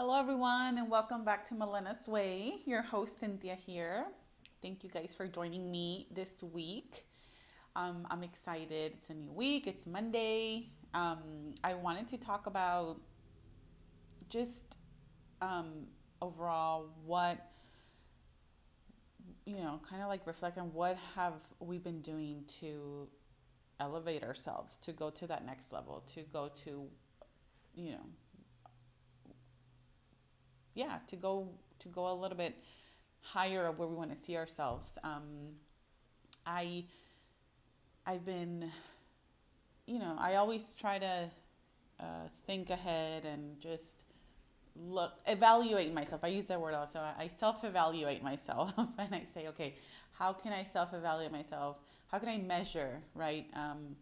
Hello, everyone, and welcome back to Melena's Way. Your host, Cynthia, here. Thank you guys for joining me this week. Um, I'm excited. It's a new week, it's Monday. Um, I wanted to talk about just um, overall what you know kind of like reflect on what have we been doing to elevate ourselves to go to that next level to go to you know yeah to go to go a little bit higher of where we want to see ourselves. Um, i i've been you know i always try to uh, think ahead and just look evaluate myself. I use that word also. I self evaluate myself and i say okay how can i self evaluate myself? How can i measure right um,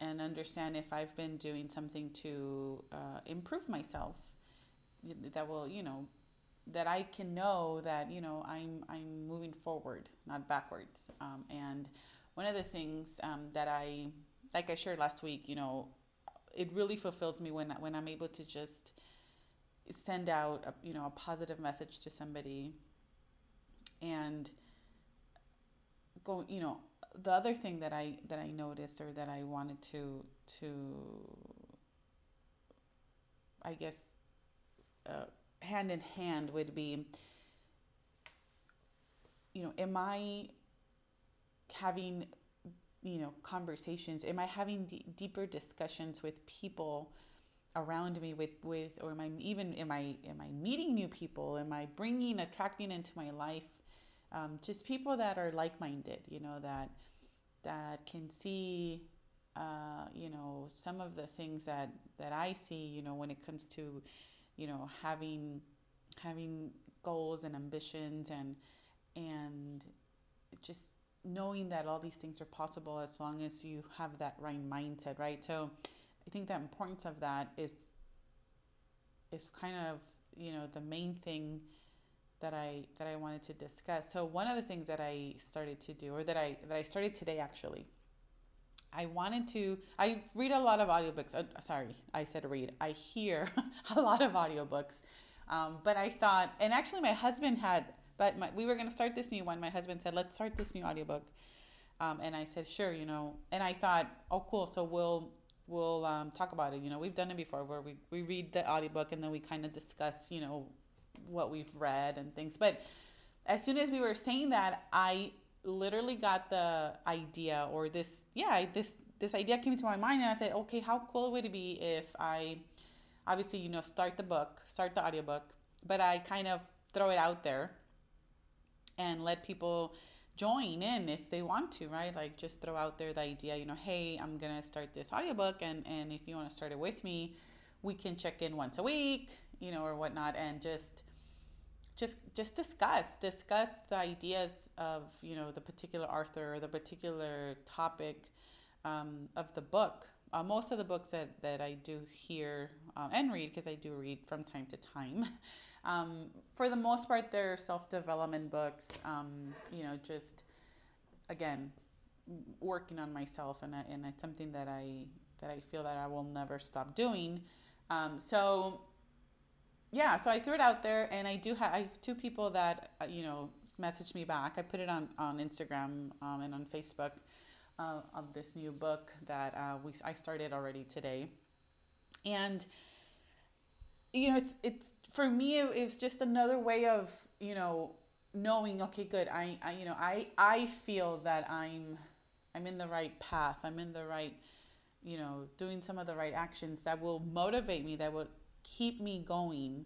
and understand if i've been doing something to uh, improve myself that will you know that i can know that you know i'm i'm moving forward not backwards. Um, and one of the things um, that i like i shared last week you know it really fulfills me when when i'm able to just send out a, you know a positive message to somebody and go you know the other thing that i that i noticed or that i wanted to to i guess uh, hand in hand would be you know am i having you know conversations? Am i having d- deeper discussions with people around me with with or am I even am I am I meeting new people? Am I bringing attracting into my life um, just people that are like-minded you know that that can see uh, you know some of the things that that I see you know when it comes to you know having having goals and ambitions and and just knowing that all these things are possible as long as you have that right mindset right so I think the importance of that is is kind of you know the main thing that I that I wanted to discuss. So one of the things that I started to do, or that I that I started today actually, I wanted to. I read a lot of audiobooks. Uh, sorry, I said read. I hear a lot of audiobooks, um, but I thought, and actually my husband had. But my, we were going to start this new one. My husband said, "Let's start this new audiobook," um, and I said, "Sure," you know. And I thought, "Oh, cool. So we'll we'll um, talk about it. You know, we've done it before where we, we read the audiobook and then we kind of discuss, you know, what we've read and things. But as soon as we were saying that, I literally got the idea or this, yeah, this, this idea came to my mind and I said, okay, how cool would it be if I obviously, you know, start the book, start the audiobook, but I kind of throw it out there and let people join in if they want to, right? Like just throw out there the idea, you know, hey, I'm gonna start this audiobook and and if you want to start it with me, we can check in once a week, you know, or whatnot, and just just just discuss discuss the ideas of you know the particular author or the particular topic um, of the book. Uh, most of the books that that I do hear um, and read because I do read from time to time. Um, for the most part, they're self development books. Um, you know, just again working on myself, and and it's something that I that I feel that I will never stop doing. Um, so yeah, so I threw it out there, and I do have I have two people that uh, you know messaged me back. I put it on on Instagram um, and on Facebook uh, of this new book that uh, we I started already today, and you know it's it's for me it, it was just another way of you know knowing okay good I, I you know i i feel that i'm i'm in the right path i'm in the right you know doing some of the right actions that will motivate me that will keep me going.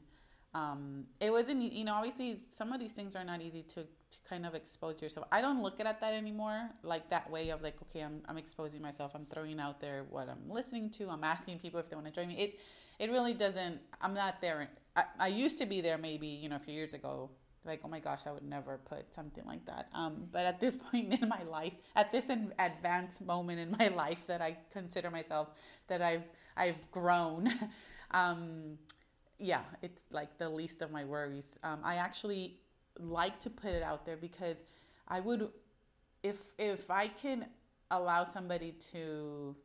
Um, it wasn't you know obviously some of these things are not easy to, to kind of expose yourself. I don't look at that anymore like that way of like okay I'm, I'm exposing myself. I'm throwing out there what i'm listening to. I'm asking people if they want to join me. It it really doesn't i'm not there. I, I used to be there maybe you know a few years ago. Like oh my gosh i would never put something like that. Um, but at this point in my life at this advanced moment in my life that i consider myself that i've i've grown um, yeah it's like the least of my worries um, i actually like to put it out there because i would if if i can allow somebody to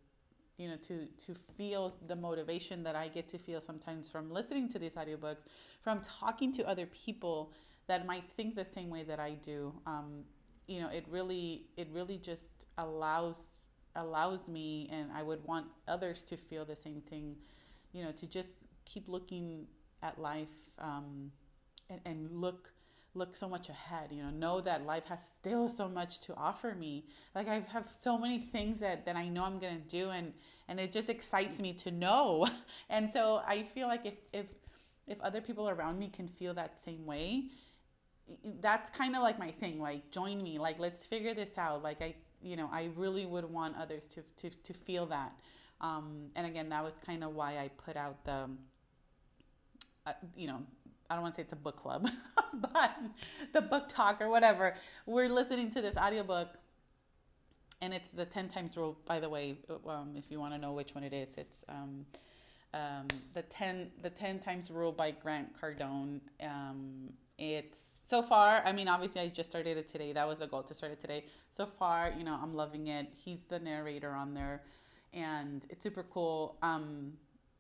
you know to to feel the motivation that I get to feel sometimes from listening to these audiobooks, from talking to other people that might think the same way that I do. Um, you know, it really it really just allows allows me and I would want others to feel the same thing, you know, to just keep looking at life um, and, and look look so much ahead you know know that life has still so much to offer me. Like i have so many things that that i know i'm going to do and and it just excites me to know. And so i feel like if if if other people around me can feel that same way that's kind of like my thing like join me like let's figure this out. Like i you know i really would want others to to, to feel that um, and again that was kind of why i put out the uh, you know I don't want to say it's a book club, but the book talk or whatever. We're listening to this audiobook and it's the 10 times rule, by the way, um, if you want to know which one it is. It's um, um, the 10 the 10 times rule by Grant Cardone. Um, it's so far, I mean, obviously, I just started it today. That was a goal to start it today. So far, you know, I'm loving it. He's the narrator on there, and it's super cool. Um,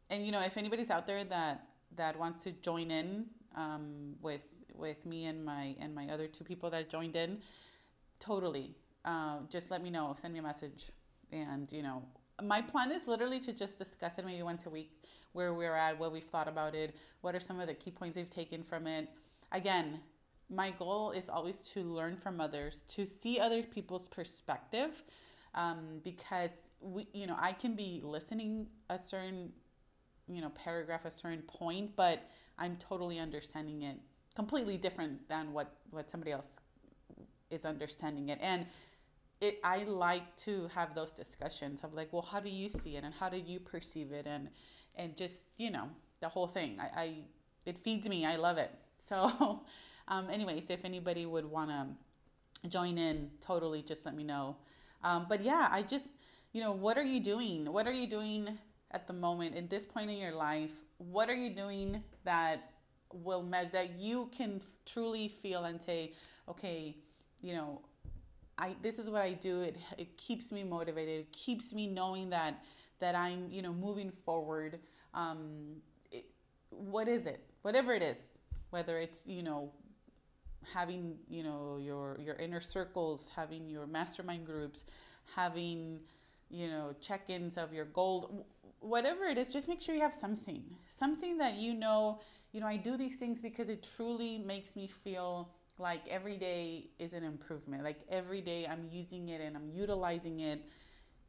and you know, if anybody's out there that that wants to join in um, with with me and my and my other two people that joined in, totally. Uh, just let me know. Send me a message, and you know, my plan is literally to just discuss it maybe once a week, where we're at, what we've thought about it, what are some of the key points we've taken from it. Again, my goal is always to learn from others, to see other people's perspective, um, because we, you know, I can be listening a certain, you know, paragraph, a certain point, but I'm totally understanding it completely different than what what somebody else is understanding it. And it I like to have those discussions of like well how do you see it and how do you perceive it? And and just you know the whole thing. I, I it feeds me. I love it. So um, anyways if anybody would want to join in totally just let me know. Um, but yeah I just you know what are you doing? What are you doing at the moment in this point in your life? What are you doing that will measure that you can truly feel and say okay you know i this is what i do. It it keeps me motivated. It keeps me knowing that that i'm you know moving forward. Um it, what is it? Whatever it is whether it's you know having you know your your inner circles having your mastermind groups having you know check-ins of your goals whatever it is just make sure you have something something that you know you know i do these things because it truly makes me feel like every day is an improvement like every day i'm using it and i'm utilizing it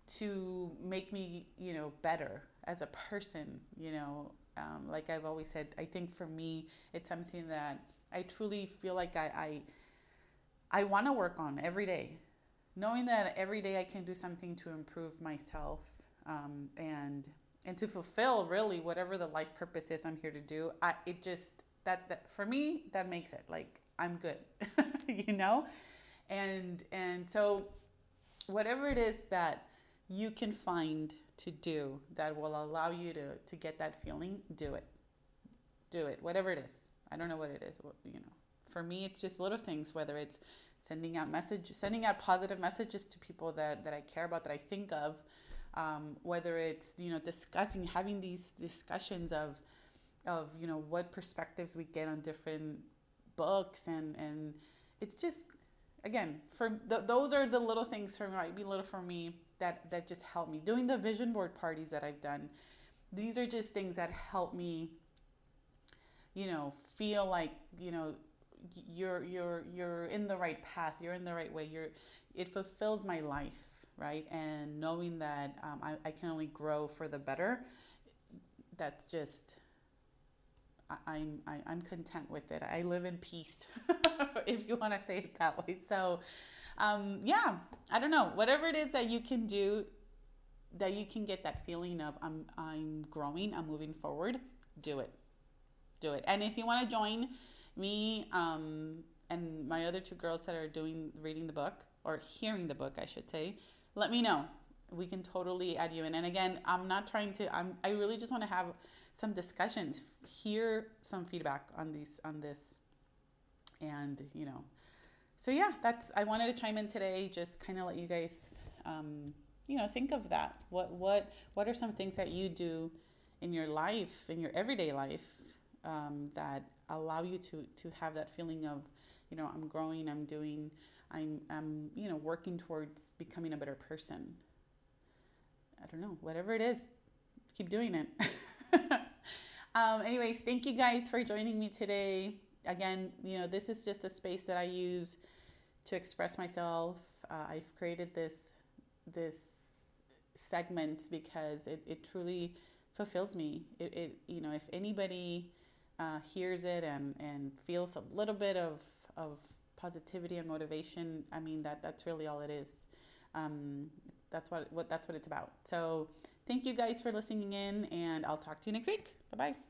to make me you know better as a person you know um, like i've always said i think for me it's something that i truly feel like i i, I want to work on every day knowing that every day i can do something to improve myself um, and and to fulfill really whatever the life purpose is I'm here to do. I it just that that for me that makes it like I'm good, you know, and and so whatever it is that you can find to do that will allow you to to get that feeling, do it, do it, whatever it is. I don't know what it is, you know. For me, it's just little things, whether it's sending out message, sending out positive messages to people that that I care about, that I think of um, whether it's you know discussing having these discussions of of you know what perspectives we get on different books and and it's just again for those are the little things for me might be little for me that that just help me. Doing the vision board parties that I've done these are just things that help me you know feel like you know you're you're you're in the right path you're in the right way you're it fulfills my life right? And knowing that um, I, I can only grow for the better, that's just, I, I'm, am i am content with it. I live in peace, if you want to say it that way. So, um, yeah, I don't know. Whatever it is that you can do, that you can get that feeling of I'm, I'm growing, I'm moving forward, do it. Do it. And if you want to join me um, and my other two girls that are doing reading the book or hearing the book, I should say, let me know. We can totally add you in. And again, I'm not trying to. I'm. I really just want to have some discussions, hear some feedback on these on this, and you know. So yeah, that's. I wanted to chime in today. Just kind of let you guys, um, you know, think of that. What what what are some things that you do in your life, in your everyday life, um, that allow you to to have that feeling of, you know, I'm growing, I'm doing, I'm I'm you know working towards becoming a better person. I don't know, whatever it is, keep doing it. um, anyways, thank you guys for joining me today. Again, you know, this is just a space that I use to express myself. Uh, I've created this this segment because it, it truly fulfills me. It, it you know if anybody uh, hears it and and feels a little bit of of positivity and motivation, I mean that that's really all it is. Um, that's what what that's what it's about. So thank you guys for listening in, and I'll talk to you next week. Bye bye.